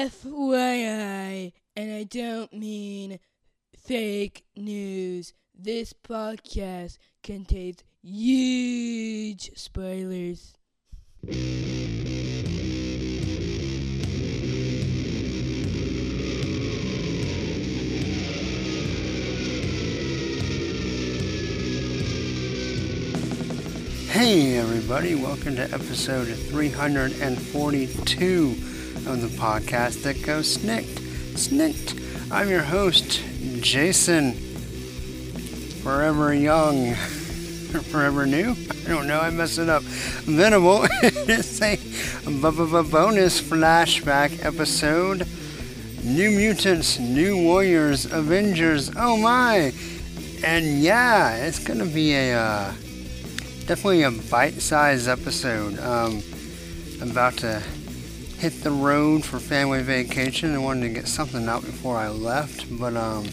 FYI, and I don't mean fake news, this podcast contains huge spoilers. Hey, everybody, welcome to episode 342 of the podcast that goes snikt. Snikt. I'm your host, Jason. Forever young. Forever new? I don't know, I messed it up. Venable. it's a bonus flashback episode. New Mutants, New Warriors, Avengers, oh my! And yeah, it's gonna be a, uh, definitely a bite-sized episode. Um, I'm about to hit the road for family vacation. I wanted to get something out before I left, but um,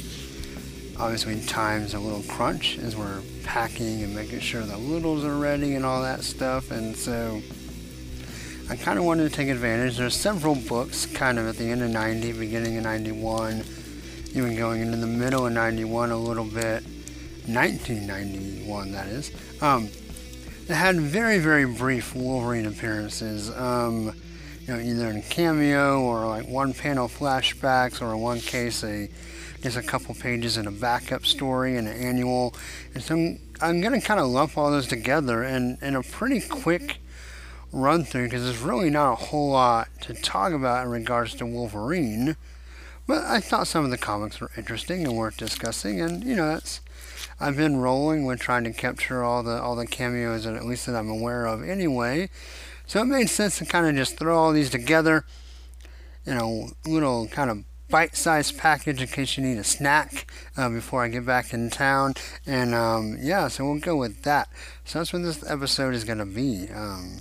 obviously time's a little crunch as we're packing and making sure the littles are ready and all that stuff. And so I kind of wanted to take advantage. There's several books kind of at the end of 90, beginning of 91, even going into the middle of 91 a little bit. 1991, that is. Um, that had very, very brief Wolverine appearances. Um, you know, either in a cameo or like one panel flashbacks, or in one case, a just a couple pages in a backup story and an annual. And so I'm, I'm going to kind of lump all those together in, in a pretty quick run through because there's really not a whole lot to talk about in regards to Wolverine. But I thought some of the comics were interesting and worth discussing, and you know that's I've been rolling with trying to capture all the all the cameos that at least that I'm aware of anyway. So it made sense to kind of just throw all these together in a little kind of bite-sized package in case you need a snack uh, before I get back in town. And um, yeah, so we'll go with that. So that's what this episode is going to be. Um,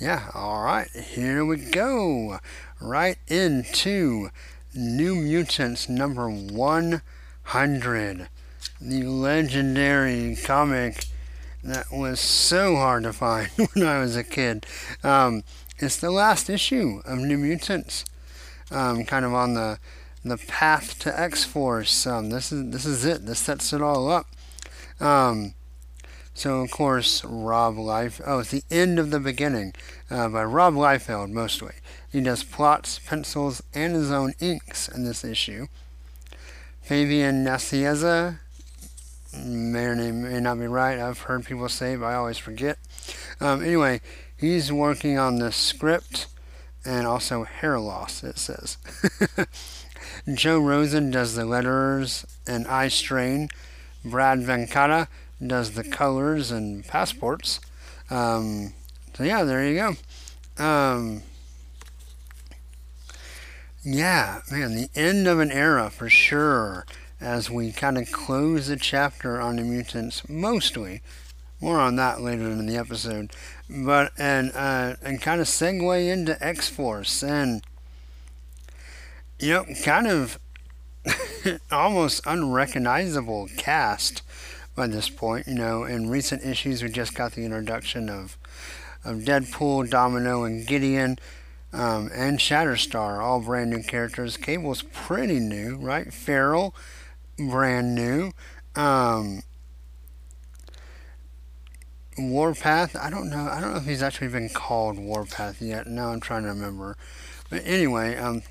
yeah, all right, here we go. Right into New Mutants number 100 the legendary comic that was so hard to find when I was a kid. Um, it's the last issue of New Mutants, um, kind of on the the path to X Force. Um, this is this is it. This sets it all up. Um, so of course Rob Life. Oh, it's the end of the beginning uh, by Rob Liefeld mostly. He does plots, pencils, and his own inks in this issue. Fabian Nicieza may or may not be right. I've heard people say, but I always forget. Um, anyway, he's working on the script and also hair loss, it says. Joe Rosen does the letters and eye strain. Brad Vancata does the colors and passports. Um, so, yeah, there you go. Um, yeah, man, the end of an era for sure as we kind of close the chapter on the mutants, mostly. More on that later in the episode. But and uh, and kind of segue into X Force and you know, kind of almost unrecognizable cast by this point. You know, in recent issues, we just got the introduction of of Deadpool, Domino, and Gideon, um, and Shatterstar, all brand new characters. Cable's pretty new, right? Feral brand new. Um, Warpath, I don't know. I don't know if he's actually been called Warpath yet. Now I'm trying to remember. But anyway, um,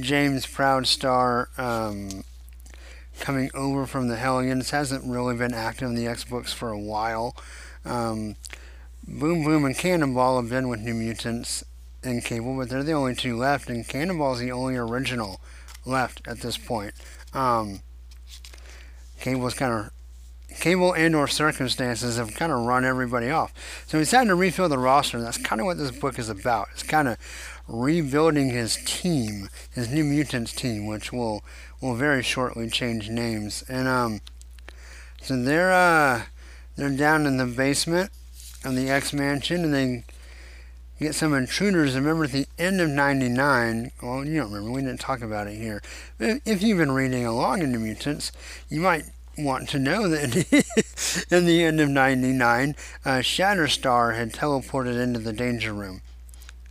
James Proudstar um, coming over from the Hellions hasn't really been active in the X books for a while. Um, Boom Boom and Cannonball have been with New Mutants and Cable, but they're the only two left, and Cannonball's the only original left at this point. Um, Cable's kind of Cable and or circumstances have kind of run everybody off. So he's had to refill the roster. And that's kind of what this book is about. It's kind of rebuilding his team, his New Mutants team, which will will very shortly change names. And um, so they're uh, they're down in the basement of the X Mansion, and they get some intruders. Remember at the end of 99, well, you don't remember, we didn't talk about it here. But if you've been reading along in the Mutants, you might want to know that in the end of 99, uh, Shatterstar had teleported into the Danger Room.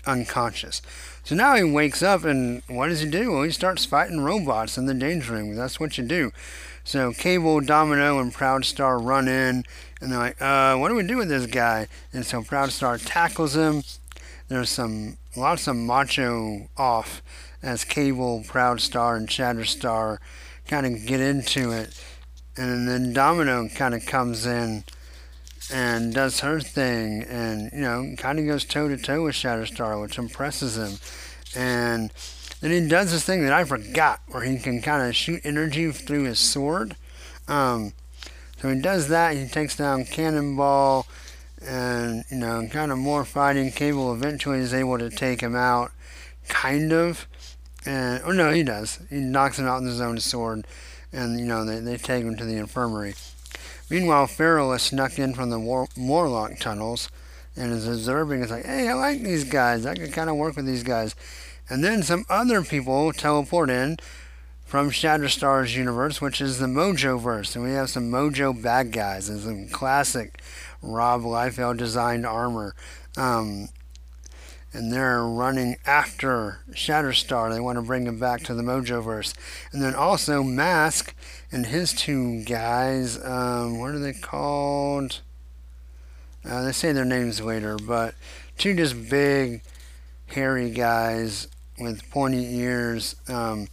unconscious. So now he wakes up, and what does he do? Well, he starts fighting robots in the danger room. That's what you do. So Cable, Domino, and Proudstar run in, and they're like, uh, what do we do with this guy? And so Proudstar tackles him. There's some lots of macho off as Cable, Proud Star, and Shatterstar kind of get into it. And then Domino kind of comes in and does her thing and, you know, kind of goes toe to toe with Shatterstar, which impresses him. And then he does this thing that I forgot where he can kind of shoot energy through his sword. Um, so he does that. He takes down Cannonball and, you know, kind of more fighting. Cable eventually is able to take him out, kind of. And, oh no, he does. He knocks him out with his own sword. And, you know, they, they take him to the infirmary. Meanwhile, Feral has snuck in from the War- tunnels and is observing. It's like, hey, I like these guys. I can kind of work with these guys. And then some other people teleport in from Shatterstar's universe, which is the Mojo verse. And we have some Mojo bad guys and some classic Rob Liefeld designed armor. Um, and they're running after Shatterstar. They want to bring him back to the Mojoverse. And then also Mask and his two guys, um, what are they called? Uh, they say their names later, but two just big, hairy guys with pointy ears. Um,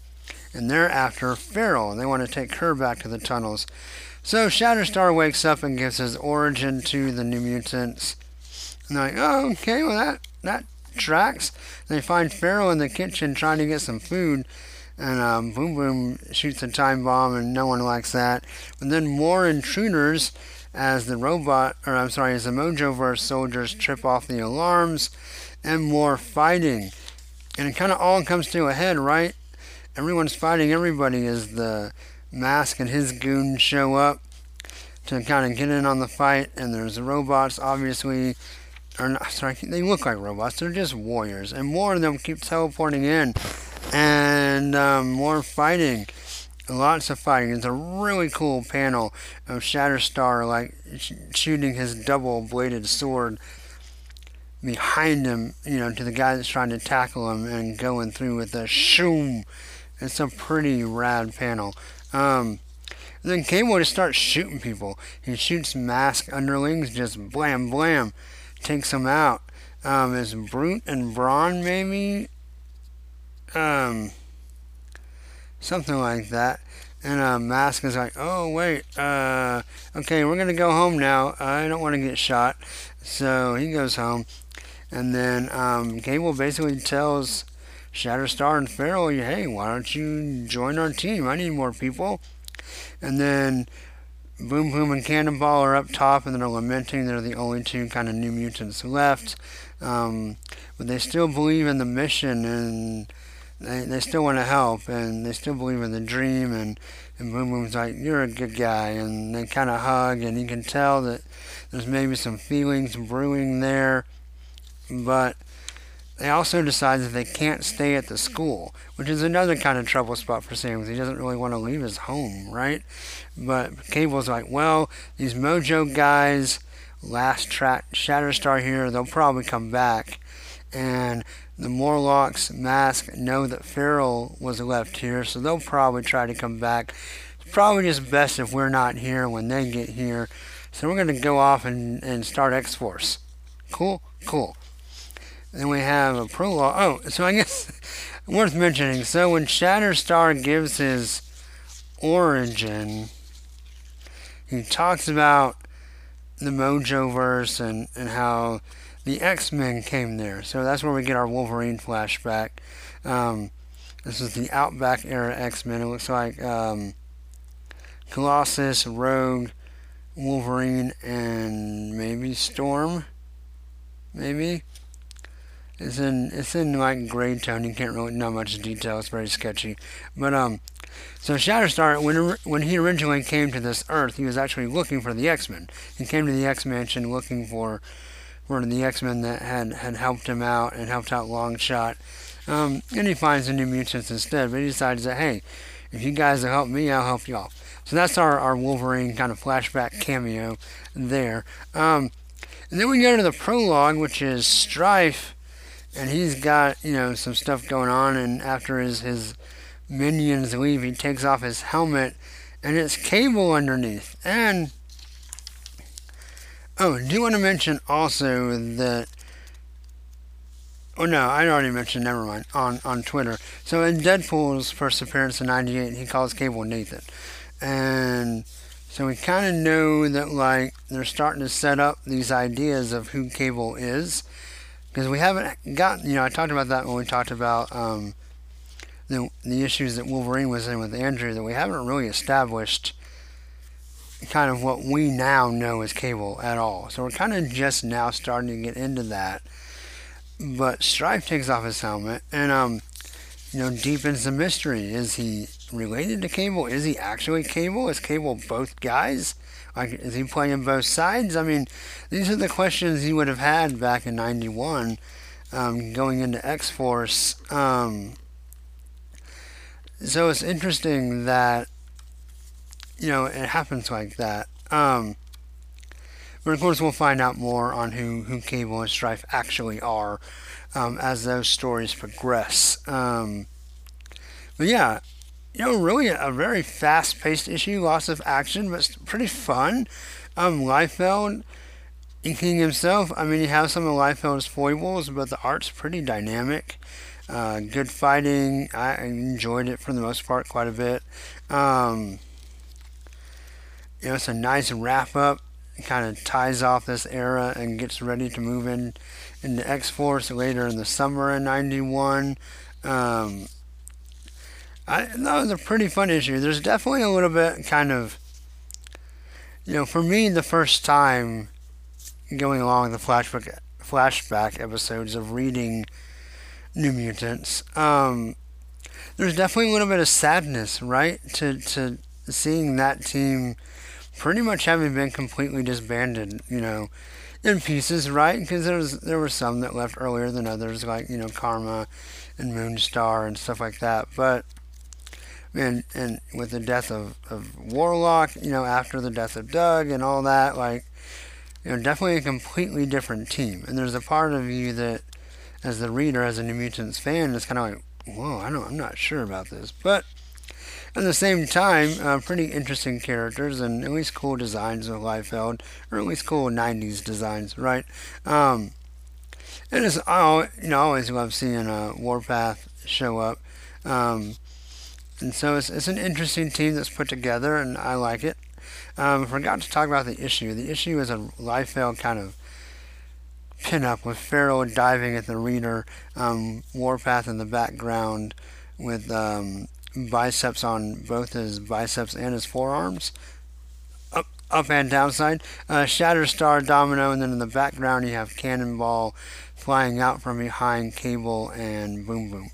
and they're after Feral. They want to take her back to the tunnels. So Shatterstar wakes up and gives his origin to the New Mutants. And they're like, oh, okay, well, that, that tracks. They find Feral in the kitchen trying to get some food, and um, Boom Boom shoots a time bomb, and no one likes that. And then more intruders as the robot, or I'm sorry, as the Mojoverse soldiers trip off the alarms, and more fighting. And it kind of all comes to a head, right? Everyone's fighting everybody as the Mask and his goons show up to kind of get in on the fight, and there's robots, obviously or not, sorry, they look like robots. They're just warriors, and more of them keep teleporting in, and um, more fighting. Lots of fighting. It's a really cool panel of Shatterstar like sh- shooting his double-bladed sword behind him, you know, to the guy that's trying to tackle him and going through with a shoom. It's a pretty rad panel. Um, then Cable just starts shooting people. He shoots mask underlings, just blam blam takes them out. Um, is Brute and Brawn maybe? Um, something like that. And uh, Mask is like, oh wait, uh, okay, we're gonna go home now. I don't want to get shot, so he goes home. And then um, Cable basically tells Shatterstar and Feral, hey, why don't you join our team? I need more people. And then Boom Boom and Cannonball are up top and they're lamenting they're the only two kind of new mutants left. Um, but they still believe in the mission and they, they still want to help and they still believe in the dream and, and Boom Boom's like, you're a good guy and they kind of hug and you can tell that there's maybe some feelings brewing there. But they also decide that they can't stay at the school, which is another kind of trouble spot for Sam because he doesn't really want to leave his home, right? But Cable's like, well, these Mojo guys, last track, Shatterstar here, they'll probably come back. And the Morlocks mask know that Feral was left here, so they'll probably try to come back. It's probably just best if we're not here when they get here. So we're going to go off and, and start X Force. Cool? Cool. Then we have a prologue. Oh, so I guess worth mentioning. So when Shatterstar gives his origin, he talks about the Mojoverse and, and how the X Men came there. So that's where we get our Wolverine flashback. Um, this is the Outback era X Men. It looks like um, Colossus, Rogue, Wolverine, and maybe Storm. Maybe. It's in it's in like gray tone. You can't really know much detail. It's very sketchy. But um, so Shatterstar, when when he originally came to this Earth, he was actually looking for the X Men. He came to the X Mansion looking for for the X Men that had had helped him out and helped out Longshot. Um, and he finds the New Mutants instead. But he decides that hey, if you guys will help me, I'll help y'all. So that's our, our Wolverine kind of flashback cameo there. Um, and then we go to the prologue, which is Strife and he's got you know some stuff going on. And after his his minions leave, he takes off his helmet, and it's Cable underneath. And oh, do want to mention also that. Oh no, I already mentioned. Never mind. On on Twitter. So in Deadpool's first appearance in '98, he calls Cable Nathan, and so we kind of know that like they're starting to set up these ideas of who Cable is, because we haven't gotten. You know, I talked about that when we talked about um, the the issues that Wolverine was in with Andrew. That we haven't really established kind of what we now know as Cable at all. So we're kind of just now starting to get into that. But Strife takes off his helmet and um, you know, deepens the mystery. Is he related to Cable? Is he actually Cable? Is Cable both guys? Like, is he playing both sides? I mean, these are the questions he would have had back in '91, um, going into X Force. Um, so it's interesting that you know it happens like that. Um, but of course, we'll find out more on who who Cable and Strife actually are um, as those stories progress. Um, but yeah, you know, really a very fast-paced issue, lots of action, but pretty fun. Um, Liefeld, King himself, I mean, you have some of Liefeld's foibles, but the art's pretty dynamic. Uh, good fighting. I enjoyed it for the most part quite a bit. Um, you know, it's a nice wrap up. Kind of ties off this era and gets ready to move in into X Force later in the summer in '91. Um, I, that was a pretty fun issue. There's definitely a little bit kind of, you know, for me, the first time going along the flashback flashback episodes of reading New Mutants, um, there's definitely a little bit of sadness, right, to to seeing that team pretty much having been completely disbanded, you know, in pieces, right? Because there was there were some that left earlier than others, like you know Karma and Moonstar and stuff like that, but and and with the death of, of Warlock, you know, after the death of Doug and all that, like, you know, definitely a completely different team. And there's a part of you that, as the reader, as a New Mutants fan, is kind of like, whoa, I don't, I'm not sure about this. But at the same time, uh, pretty interesting characters and at least cool designs of Liefeld, or at least cool 90s designs, right? Um, and it's, I, you know, always love seeing uh, Warpath show up. Um, and so it's, it's an interesting team that's put together, and I like it. Um, forgot to talk about the issue. The issue is a Liefeld kind of pinup with Feral diving at the reader, um, Warpath in the background with um, biceps on both his biceps and his forearms, up, up and downside. Uh, Shatterstar Domino, and then in the background you have Cannonball flying out from behind Cable and Boom Boom.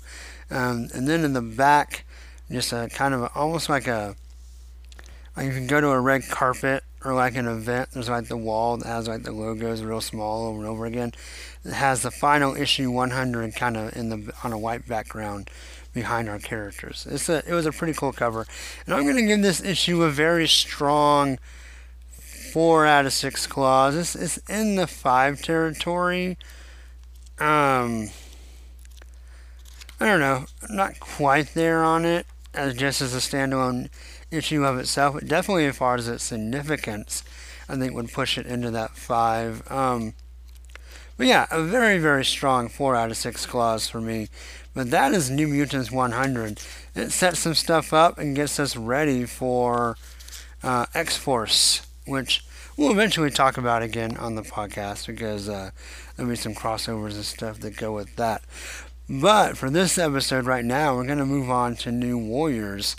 Um, and then in the back, just a kind of a, almost like a like you can go to a red carpet or like an event. There's like the wall that has like the logos real small over and over again. It has the final issue 100 kind of in the on a white background behind our characters. It's a it was a pretty cool cover, and I'm gonna give this issue a very strong four out of six claws. It's, it's in the five territory. Um, I don't know, I'm not quite there on it as just as a standalone issue of itself, definitely as far as its significance, I think would push it into that five. Um, but yeah, a very, very strong four out of six claws for me. But that is New Mutants 100. It sets some stuff up and gets us ready for uh, X Force, which we'll eventually talk about again on the podcast because uh, there'll be some crossovers and stuff that go with that. But for this episode right now, we're going to move on to New Warriors,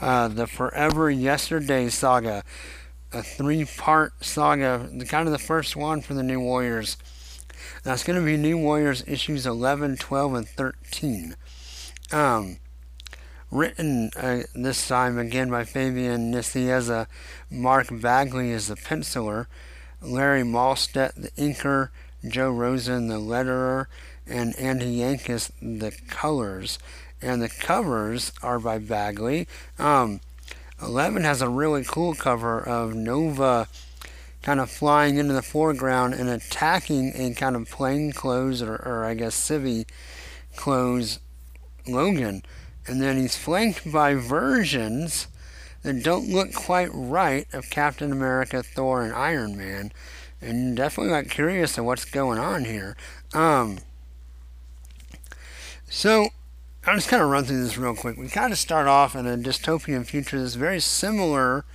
uh, the Forever Yesterday saga, a three part saga, kind of the first one for the New Warriors. That's going to be New Warriors issues 11, 12, and 13. Um, written uh, this time again by Fabian Nicieza. Mark Bagley is the penciler, Larry Mahlstedt the inker, Joe Rosen the letterer, and Andy Yanchus the colors. And the covers are by Bagley. Um, 11 has a really cool cover of Nova kind of flying into the foreground and attacking a kind of plain clothes or, or I guess civvy clothes Logan. And then he's flanked by versions that don't look quite right of Captain America, Thor, and Iron Man. And definitely like curious of what's going on here. Um, so I'll just kind of run through this real quick. We kind of start off in a dystopian future that's very similar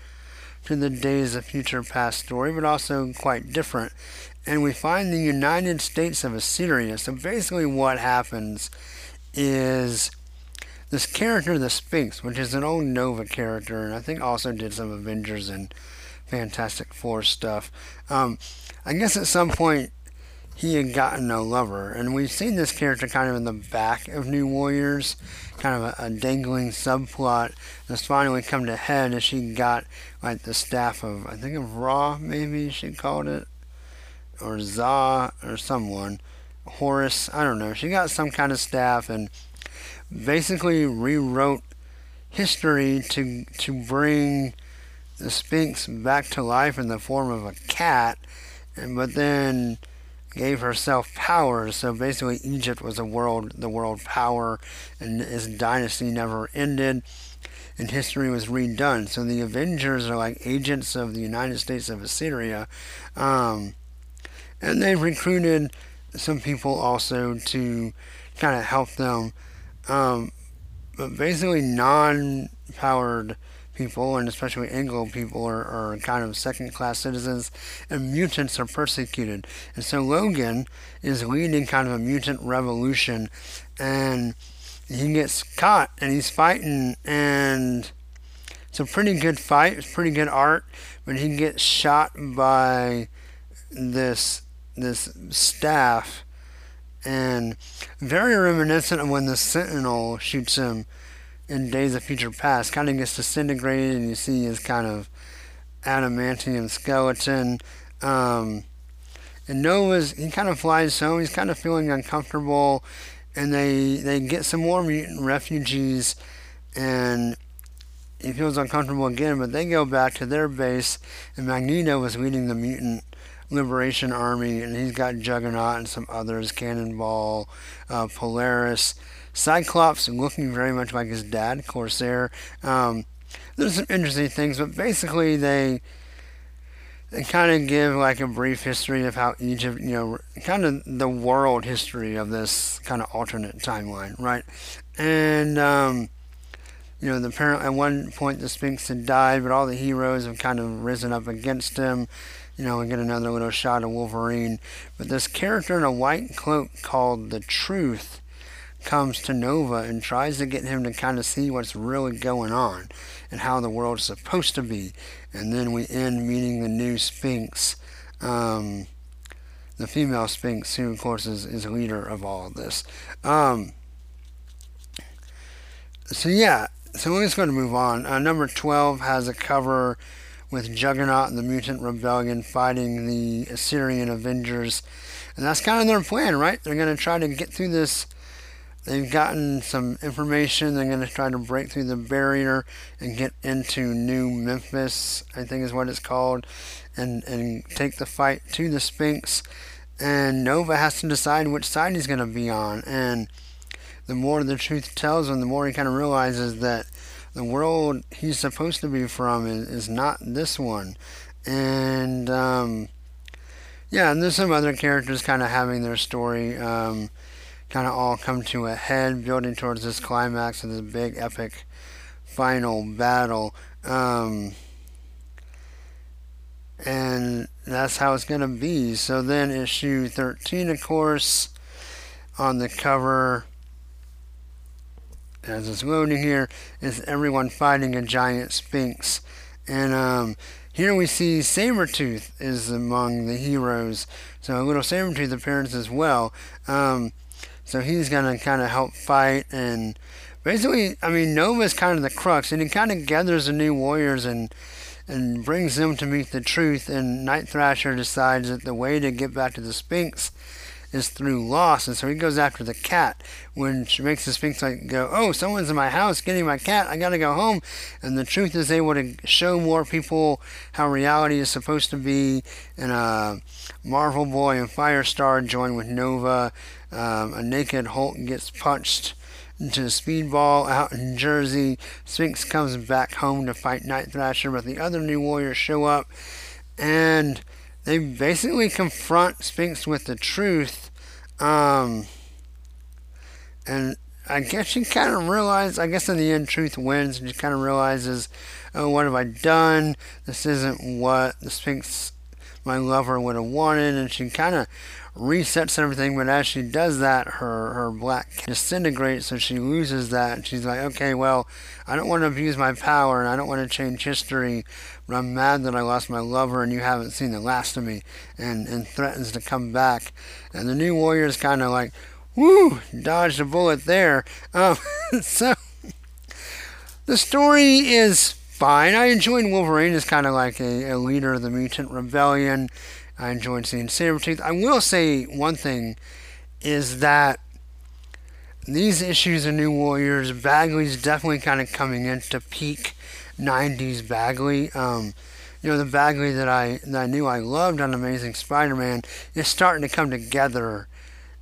to the Days of Future Past story, but also quite different. And we find the United States of Assyria. So basically, what happens is this character, the Sphinx, which is an old Nova character, and I think also did some Avengers and Fantastic Four stuff. Um, I guess at some point he had gotten a lover, and we've seen this character kind of in the back of New Warriors, kind of a, a dangling subplot. That's finally come to head as she got like the staff of I think of Ra, maybe she called it, or Za or someone, Horus, I don't know. She got some kind of staff and basically rewrote history to to bring the Sphinx back to life in the form of a cat, and but then gave herself powers. So basically, Egypt was a world, the world power, and his dynasty never ended, and history was redone. So the Avengers are like agents of the United States of Assyria, um, and they've recruited some people also to kind of help them. Um, but basically, non-powered people, and especially Anglo people, are, are kind of second class citizens, and mutants are persecuted. And so Logan is leading kind of a mutant revolution, and he gets caught, and he's fighting, and it's a pretty good fight, it's pretty good art, but he gets shot by this this staff and very reminiscent of when the Sentinel shoots him in Days of Future Past kind of gets disintegrated, and you see his kind of adamantium skeleton. Um, and Nova's he kind of flies home. He's kind of feeling uncomfortable, and they they get some more mutant refugees, and he feels uncomfortable again. But they go back to their base, and Magneto is leading the mutant liberation army, and he's got Juggernaut and some others, Cannonball, uh, Polaris. Cyclops looking very much like his dad, Corsair. Um, there's some interesting things, but basically they they kind of give like a brief history of how Egypt, you know, kind of the world history of this kind of alternate timeline, right? And um, you know, the parent at one point the Sphinx had died, but all the heroes have kind of risen up against him. You know, we get another little shot of Wolverine, but this character in a white cloak called the Truth comes to Nova and tries to get him to kind of see what's really going on and how the world's supposed to be. And then we end meeting the new Sphinx, um, the female Sphinx, who, of course, is, is leader of all of this. Um, so, yeah, so we're just going to move on. Uh, number 12 has a cover with Juggernaut and the Mutant Rebellion fighting the Assyrian Avengers. And that's kind of their plan, right? They're going to try to get through this They've gotten some information. They're going to try to break through the barrier and get into New Memphis, I think is what it's called, and, and take the fight to the Sphinx. And Nova has to decide which side he's going to be on. And the more the truth tells him, the more he kind of realizes that the world he's supposed to be from is, is not this one. And, um, yeah, and there's some other characters kind of having their story. Um, kind of all come to a head, building towards this climax of this big epic final battle. Um, and that's how it's going to be. So then, issue 13, of course, on the cover, as it's loading here, is everyone fighting a giant sphinx. And um, here we see Sabretooth is among the heroes. So a little Sabretooth appearance as well. Um, so he's going to kind of help fight and basically, I mean, Nova's kind of the crux, and he kind of gathers the new warriors and and brings them to meet the truth. And Night Thrasher decides that the way to get back to the Sphinx is through loss, and so he goes after the cat. When she makes the Sphinx like go, oh, someone's in my house getting my cat, I gotta go home. And the truth is able to show more people how reality is supposed to be. And uh, Marvel Boy and Firestar join with Nova. Um, a naked Hulk gets punched into the speedball out in Jersey. Sphinx comes back home to fight Night Thrasher, but the other new warriors show up and they basically confront Sphinx with the truth. Um, and I guess she kind of realized, I guess in the end, truth wins, and she kind of realizes, oh, what have I done? This isn't what the Sphinx, my lover, would have wanted, and she kind of resets everything, but as she does that, her, her black disintegrates, so she loses that. She's like, okay, well, I don't want to abuse my power and I don't want to change history, but I'm mad that I lost my lover and you haven't seen the last of me, and, and threatens to come back. And the new warrior is kind of like, whoo, dodged a bullet there. Um, so, the story is fine. I enjoyed Wolverine as kind of like a, a leader of the mutant rebellion. I enjoyed seeing Sabretooth. I will say one thing is that these issues of New Warriors, Bagley's definitely kind of coming into peak 90s Bagley. Um, you know, the Bagley that I, that I knew I loved on Amazing Spider Man is starting to come together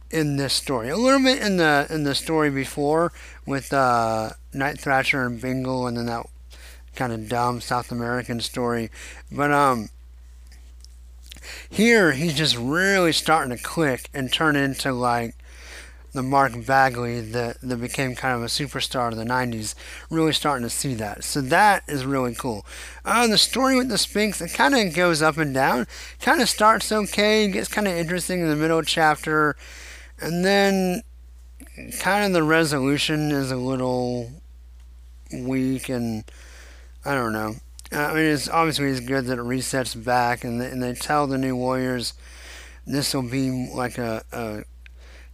in this story. A little bit in the in the story before with uh, Night Thrasher and Bingle, and then that kind of dumb South American story. But um, here, he's just really starting to click and turn into like the Mark Bagley that, that became kind of a superstar of the 90s. Really starting to see that. So that is really cool. Uh, the story with the Sphinx, it kind of goes up and down. Kind of starts okay, gets kind of interesting in the middle chapter, and then kind of the resolution is a little weak and I don't know. I mean, it's obviously it's good that it resets back, and they, and they tell the new warriors this will be like a, a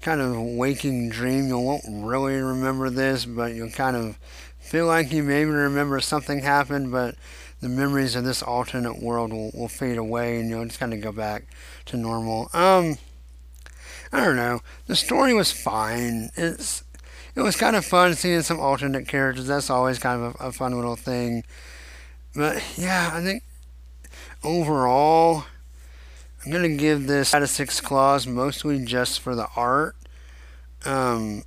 kind of waking dream. You won't really remember this, but you'll kind of feel like you maybe remember something happened, but the memories of this alternate world will, will fade away, and you'll just kind of go back to normal. Um, I don't know. The story was fine. It's it was kind of fun seeing some alternate characters. That's always kind of a, a fun little thing. But yeah, I think overall, I'm gonna give this out of six claws mostly just for the art. Um,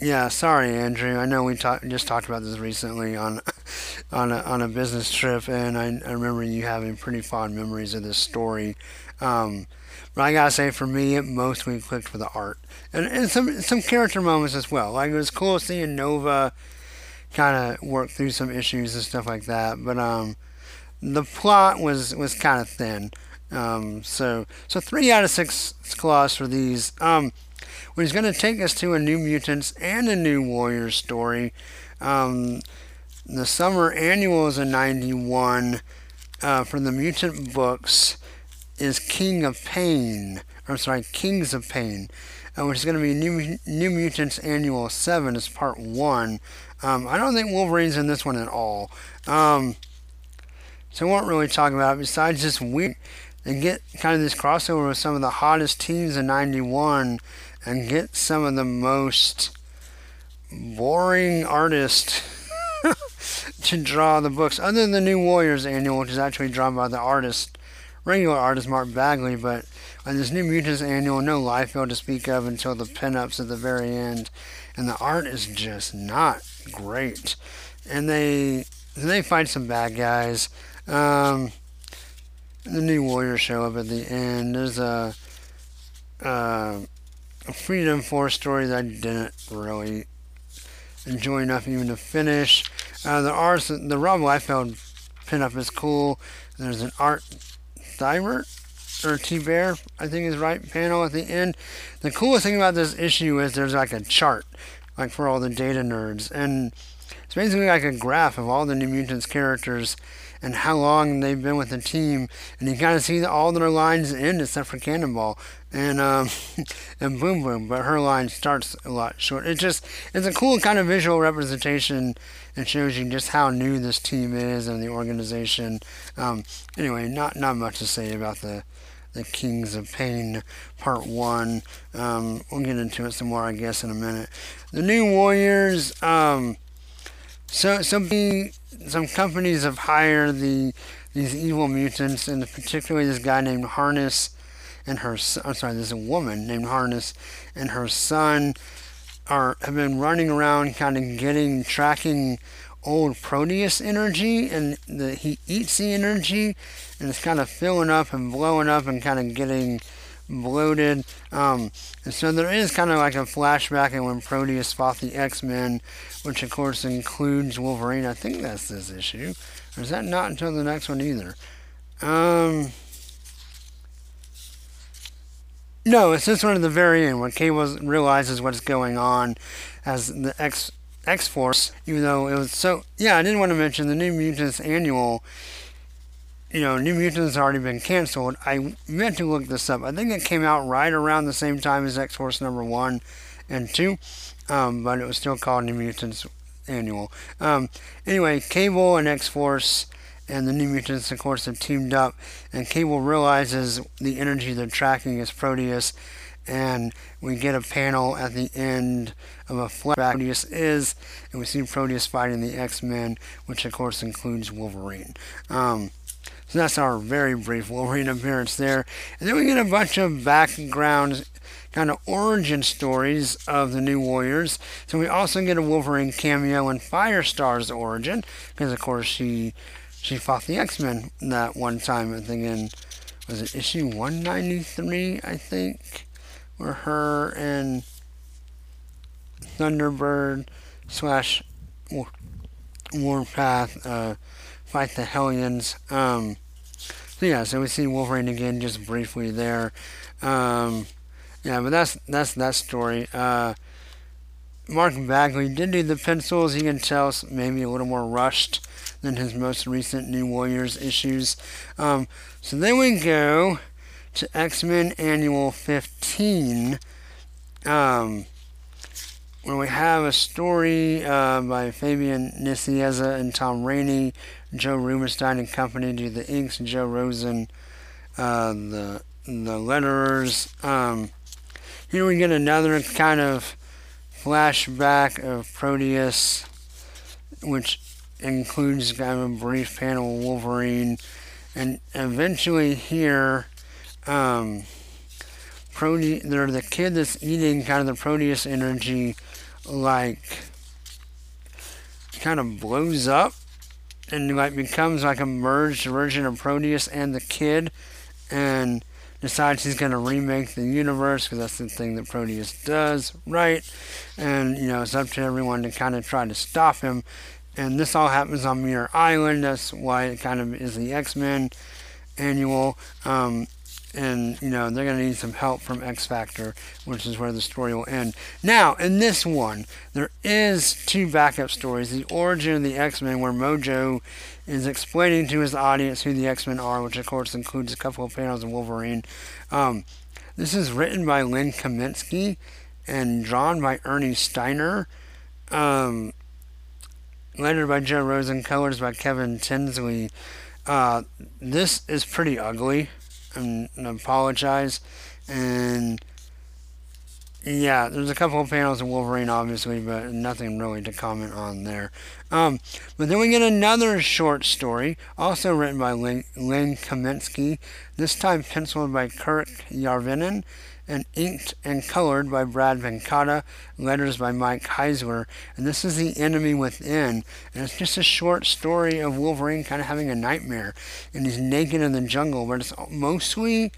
yeah, sorry, Andrew. I know we talk, just talked about this recently on on a, on a business trip, and I, I remember you having pretty fond memories of this story. Um, but I gotta say, for me, it mostly clicked with the art and, and some some character moments as well. Like it was cool seeing Nova kind of work through some issues and stuff like that. But um, the plot was was kind of thin. Um, so so three out of six claws for these. Um, well, he's going to take us to a New Mutants and a New Warriors story. Um, the summer annual is a 91 uh, from the Mutant books is King of Pain. I'm sorry, Kings of Pain, uh, which is going to be New, New Mutants Annual 7 is part 1. Um, I don't think Wolverine's in this one at all. Um, so I won't really talk about it besides just we they get kind of this crossover with some of the hottest teams in 91 and get some of the most boring artists to draw the books other than the New Warriors annual which is actually drawn by the artist regular artist Mark Bagley but on this New Mutants annual no life Liefeld to speak of until the pinups at the very end and the art is just not great. And they they fight some bad guys. Um, the new warriors show up at the end. There's a, a Freedom Force story that I didn't really enjoy enough even to finish. Uh, the art, the Rob Liefeld pinup is cool. There's an Art Thibert or T Bear, I think is right panel at the end. The coolest thing about this issue is there's like a chart like for all the data nerds. And it's basically like a graph of all the New Mutants characters and how long they've been with the team, and you kind of see all their lines end except for Cannonball and um, and Boom Boom, but her line starts a lot short. It just it's a cool kind of visual representation and shows you just how new this team is and the organization. Um, anyway, not not much to say about the the Kings of Pain Part 1. Um, we'll get into it some more, I guess, in a minute. The New Warriors, um, so some, some companies have hired the these evil mutants, and particularly this guy named Harness and her I'm sorry, there's a woman named Harness and her son are have been running around kind of getting tracking old Proteus energy and the, he eats the energy and it's kind of filling up and blowing up and kind of getting bloated. Um, and so there is kind of like a flashback of when Proteus fought the X-Men, which of course includes Wolverine. I think that's this issue. Or is that not until the next one either? Um, no, it's this one at the very end when Cable realizes what's going on as the X X Force, even though it was so. Yeah, I didn't want to mention the New Mutants annual. You know, New Mutants already been canceled. I meant to look this up. I think it came out right around the same time as X Force number one and two, um, but it was still called New Mutants annual. Um, anyway, Cable and X Force and the New Mutants, of course, have teamed up, and Cable realizes the energy they're tracking is Proteus and we get a panel at the end of a flashback Proteus is, and we see Proteus fighting the X-Men, which of course includes Wolverine. Um, so that's our very brief Wolverine appearance there. And then we get a bunch of background kind of origin stories of the new Warriors. So we also get a Wolverine cameo in Firestar's origin, because of course she she fought the X-Men that one time, I think in was it issue 193, I think where her and Thunderbird slash Warpath uh, fight the Hellions. Um, so yeah, so we see Wolverine again just briefly there. Um, yeah, but that's that's that story. Uh, Mark Bagley did do the pencils. You can tell maybe a little more rushed than his most recent New Warriors issues. Um, so then we go to X Men Annual 15, um, where we have a story uh, by Fabian Nicieza and Tom Raney, Joe Rubinstein and company do the inks, Joe Rosen, uh, the the letterers. Um, here we get another kind of flashback of Proteus, which includes kind of a brief panel of Wolverine, and eventually here um, Prote- they're the kid that's eating kind of the Proteus energy, like kind of blows up and like becomes like a merged version of Proteus and the kid, and decides he's going to remake the universe because that's the thing that Proteus does, right? And you know it's up to everyone to kind of try to stop him. And this all happens on Muir Island. That's why it kind of is the X Men annual. Um, and you know they're going to need some help from X Factor, which is where the story will end. Now, in this one, there is two backup stories: the origin of the X Men, where Mojo is explaining to his audience who the X Men are, which of course includes a couple of panels of Wolverine. Um, this is written by Len Kaminski and drawn by Ernie Stiner. Um, lettered by Joe Rosen, colors by Kevin Tinsley. Uh, this is pretty ugly and, and apologize. And yeah, there's a couple of panels of Wolverine, obviously, but nothing really to comment on there. Um, but then we get another short story, also written by Len Kaminski, this time penciled by Kirk Jarvinen and inked and colored by Brad Vancata, letters by Mike Heisler. And this is The Enemy Within. And it's just a short story of Wolverine kind of having a nightmare. And he's naked in the jungle, but it's mostly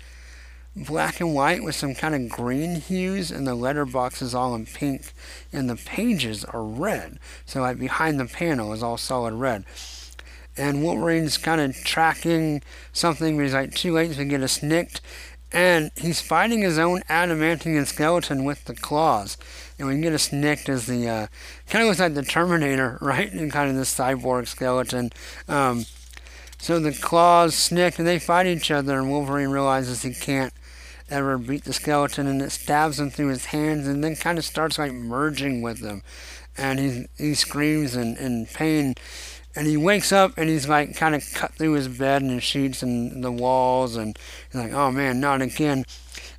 black and white with some kind of green hues, and the letterbox is all in pink, and the pages are red. So, like behind the panel is all solid red. And Wolverine's kind of tracking something, but he's like too late to get us nicked and he's fighting his own adamantium skeleton with the claws. And we get a nicked as the uh, kind of looks like the Terminator, right? And kind of the cyborg skeleton. Um, so the claws snick and they fight each other, and Wolverine realizes he can't ever beat the skeleton, and it stabs him through his hands, and then kind of starts like merging with them, and he he screams in, in pain, and he wakes up and he's like kind of cut through his bed and the sheets and the walls and he's like, oh man, not again.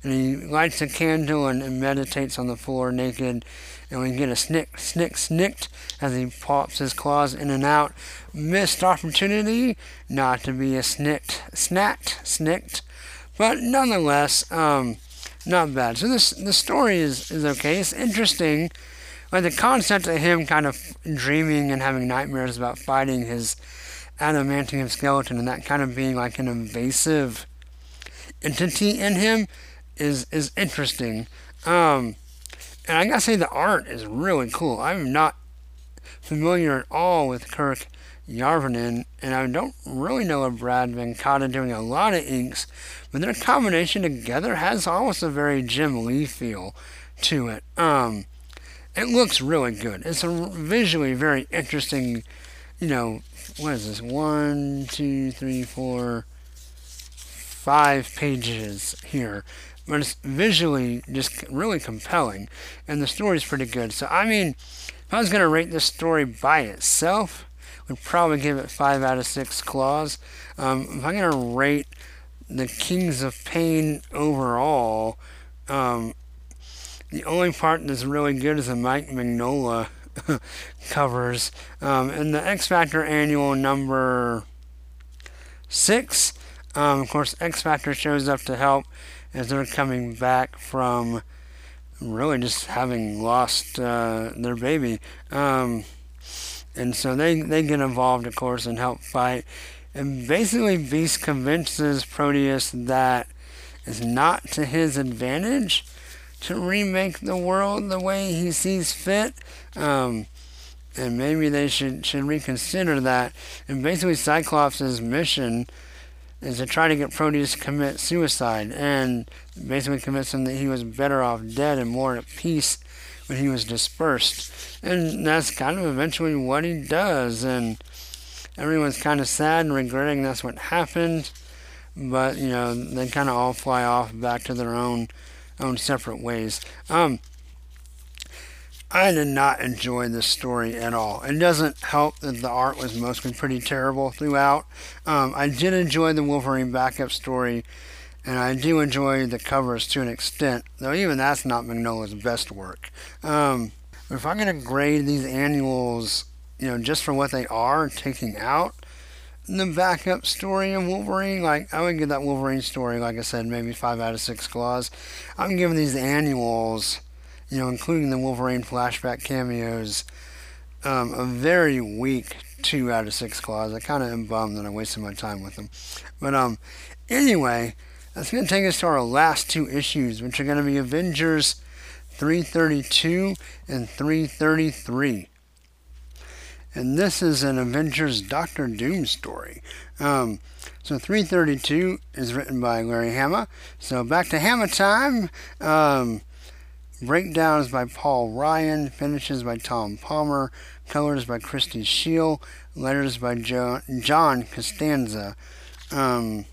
And he lights a candle and, and meditates on the floor naked. And we get a snick, snick, snicked as he pops his claws in and out. Missed opportunity not to be a snicked, snacked, snicked. But nonetheless, um, not bad. So this the story is, is okay. It's interesting. Like the concept of him kind of dreaming and having nightmares about fighting his adamantium skeleton and that kind of being like an invasive entity in him is is interesting. Um, and I gotta say the art is really cool. I'm not familiar at all with Kirk Jarvinen, and I don't really know of Brad Vancata doing a lot of inks, but their combination together has almost a very Jim Lee feel to it. Um, it looks really good. It's a visually very interesting, you know, what is this? One, two, three, four, five pages here. But it's visually just really compelling, and the story's pretty good. So, I mean, if I was going to rate this story by itself, would probably give it 5 out of 6 claws. Um, if I'm going to rate the Kings of Pain overall, um, the only part that's really good is the Mike Mignola covers. Um, and the X Factor annual number 6, um, of course, X Factor shows up to help as they're coming back from really just having lost uh, their baby. Um, and so they, they get involved, of course, and help fight. And basically, Beast convinces Proteus that it's not to his advantage to remake the world the way he sees fit. Um, and maybe they should, should reconsider that. And basically, Cyclops' mission is to try to get Proteus to commit suicide and basically convince him that he was better off dead and more at peace when he was dispersed. And that's kind of eventually what he does. And everyone's kind of sad and regretting that's what happened. But, you know, they kind of all fly off back to their own own separate ways. Um, I did not enjoy this story at all. It doesn't help that the art was mostly pretty terrible throughout. Um, I did enjoy the Wolverine backup story and I do enjoy the covers to an extent, though even that's not Mignola's best work. Um, if I'm going to grade these annuals, you know, just for what they are, taking out the backup story of Wolverine, like I would give that Wolverine story, like I said, maybe five out of six claws. I'm giving these annuals, you know, including the Wolverine flashback cameos, um, a very weak two out of six claws. I kind of am bummed that I wasted my time with them, but um, anyway. That's to take us to our last two issues, which are to be Avengers 332 and 333. And this is an Avengers Doctor Doom story. Um, so 332 is written by Larry Hama. So back to Hama time. Um, breakdowns by Paul Ryan, finishes by Tom Palmer, colors by Christie Scheele, letters by jo- John Costanza. Um,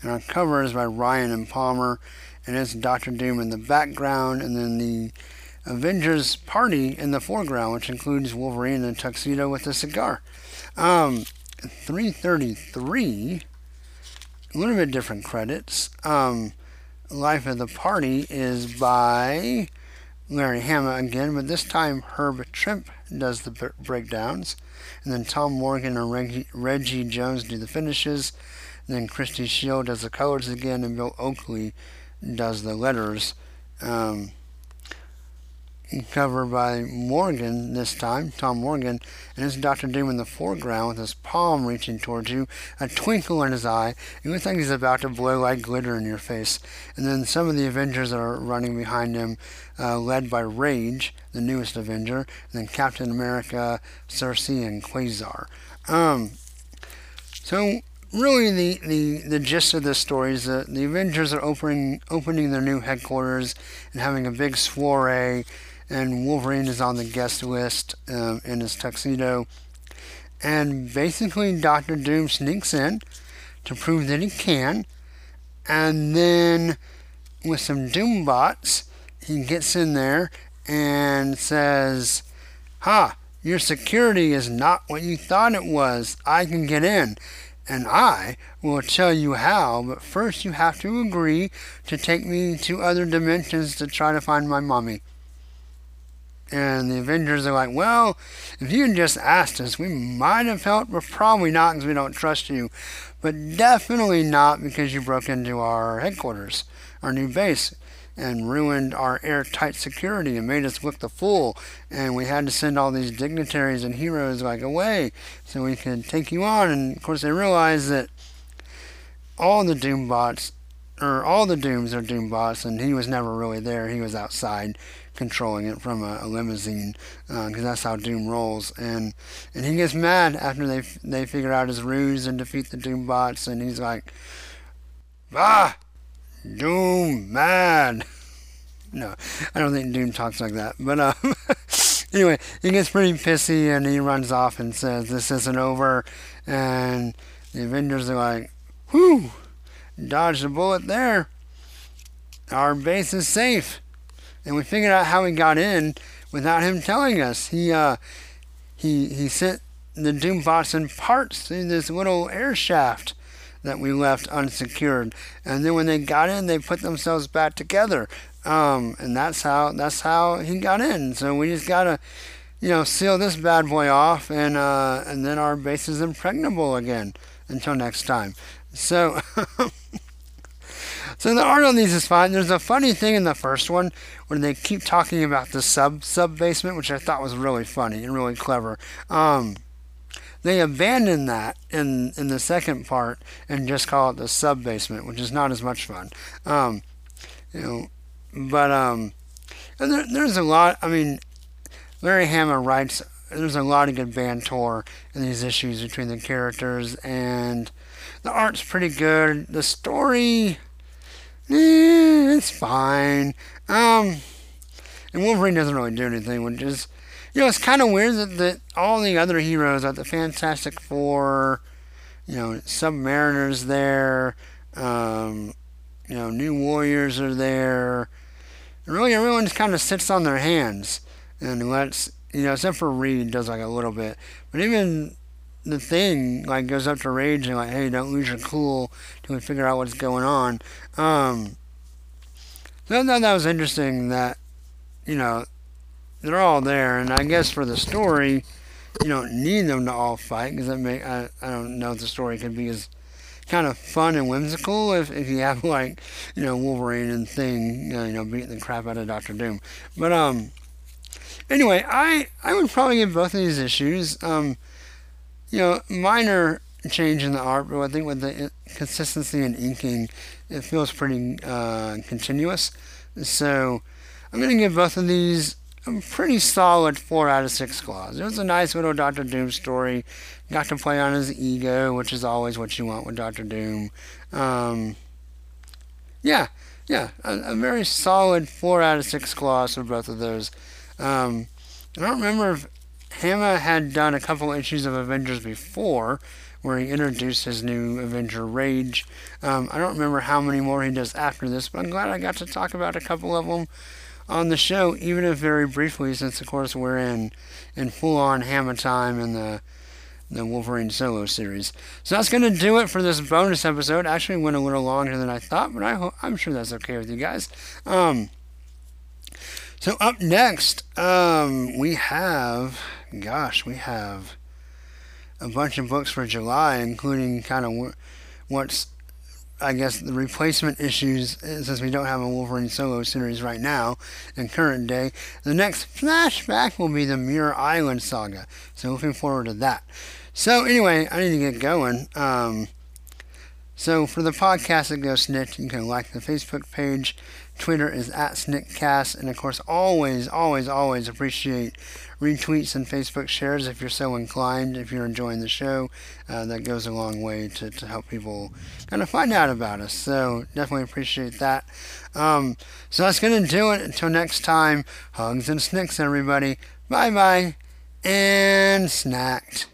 and our cover is by Ryan and Palmer, and it's Doctor Doom in the background, and then the Avengers party in the foreground, which includes Wolverine in a tuxedo with a cigar. Um, 333, a little bit different credits. Um, Life of the Party is by Larry Hama again, but this time Herb Trimpe does the breakdowns, and then Tom Morgan and Reggie, Reggie Jones do the finishes. Then Christie Scheele does the colors again, and Bill Oakley does the letters. Um, cover by Morgan this time, Tom Morgan, and it's Dr. Doom in the foreground with his palm reaching towards you, a twinkle in his eye. You think he's about to blow like glitter in your face. And then some of the Avengers are running behind him, uh, led by Rage, the newest Avenger, and then Captain America, Sersi, and Quasar. Um, so really the, the, the gist of this story is that the Avengers are opening opening their new headquarters and having a big soiree, and Wolverine is on the guest list um, in his tuxedo, and basically Doctor Doom sneaks in to prove that he can, and then with some Doombots, he gets in there and says, "Ha, Your security is not what you thought it was. I can get in. And I will tell you how, but first you have to agree to take me to other dimensions to try to find my mommy. And the Avengers are like, well, if you had just asked us, we might have helped, but probably not because we don't trust you. But definitely not because you broke into our headquarters, our new base and ruined our airtight security and made us look the fool. And we had to send all these dignitaries and heroes like away so we could take you on. And of course, they realized that all the Doom bots, or all the Dooms are Doom bots, and he was never really there. He was outside controlling it from a, a limousine because uh, that's how Doom rolls. And and he gets mad after they they figure out his ruse and defeat the Doom bots, and he's like, ah Doom mad. No, I don't think Doom talks like that. But um, anyway, he gets pretty pissy and he runs off and says, "This isn't over." And the Avengers are like, "Whew, dodged a bullet there. Our base is safe." And we figured out how he got in without him telling us. He uh, he he sent the Doom bots in parts through this little air shaft that we left unsecured. And then when they got in, they put themselves back together. Um, and that's how that's how he got in. So we just gotta, you know, seal this bad boy off, and uh, and then our base is impregnable again until next time. So. So the art on these is fine. There's a funny thing in the first one where they keep talking about the sub sub basement, which I thought was really funny and really clever. Um, they abandon that in in the second part and just call it the sub basement, which is not as much fun. Um, you know, but um, there, there's a lot. I mean, Larry Hama writes. There's a lot of good banter in these issues between the characters, and the art's pretty good. The story, eh, it's fine. Um, and Wolverine doesn't really do anything, which is you know, it's kind of weird that, that all the other heroes, like the Fantastic Four, you know, Sub-Mariner's there, um, you know, New Warriors are there. And really, everyone just kind of sits on their hands and lets, you know, except for Reed does like a little bit. But even the thing like goes up to Rage and like, hey, don't lose your cool till we figure out what's going on. Um, so I thought that was interesting that, you know, they're all there, and I guess for the story, you don't need them to all fight because make I, I don't know if the story could be as kind of fun and whimsical if, if you have like you know Wolverine and Thing you know, you know beating the crap out of Doctor Doom. But um anyway, I I would probably give both of these issues um you know minor change in the art, but I think with the consistency in inking, it feels pretty uh, continuous. So I'm gonna give both of these a pretty solid four out of six claws. It was a nice little Doctor Doom story. Got to play on his ego, which is always what you want with Doctor Doom. Um, yeah, yeah, a, a, very solid four out of six claws for both of those. Um, I don't remember if Hama had done a couple issues of Avengers before, where he introduced his new Avenger Rage. Um, I don't remember how many more he does after this, but I'm glad I got to talk about a couple of them on the show, even if very briefly, since of course we're in in full on Hama time in the the Wolverine solo series. So that's going to do it for this bonus episode. Actually, went a little longer than I thought, but I ho- I'm sure that's okay with you guys. Um, so up next, um, we have, gosh, we have a bunch of books for July, including kind of what's I guess the replacement issues, since we don't have a Wolverine solo series right now in current day, the next flashback will be the Muir Island saga. So looking forward to that. So anyway, I need to get going. Um, so for the podcast that goes Snikt, you can like the Facebook page. Twitter is at sniktcast, and of course, always, always, always appreciate retweets and Facebook shares if you're so inclined. If you're enjoying the show, uh, that goes a long way to, to help people kind of find out about us. So definitely appreciate that. Um, so that's going to do it. Until next time, hugs and snikts, everybody. Bye bye, and snikt.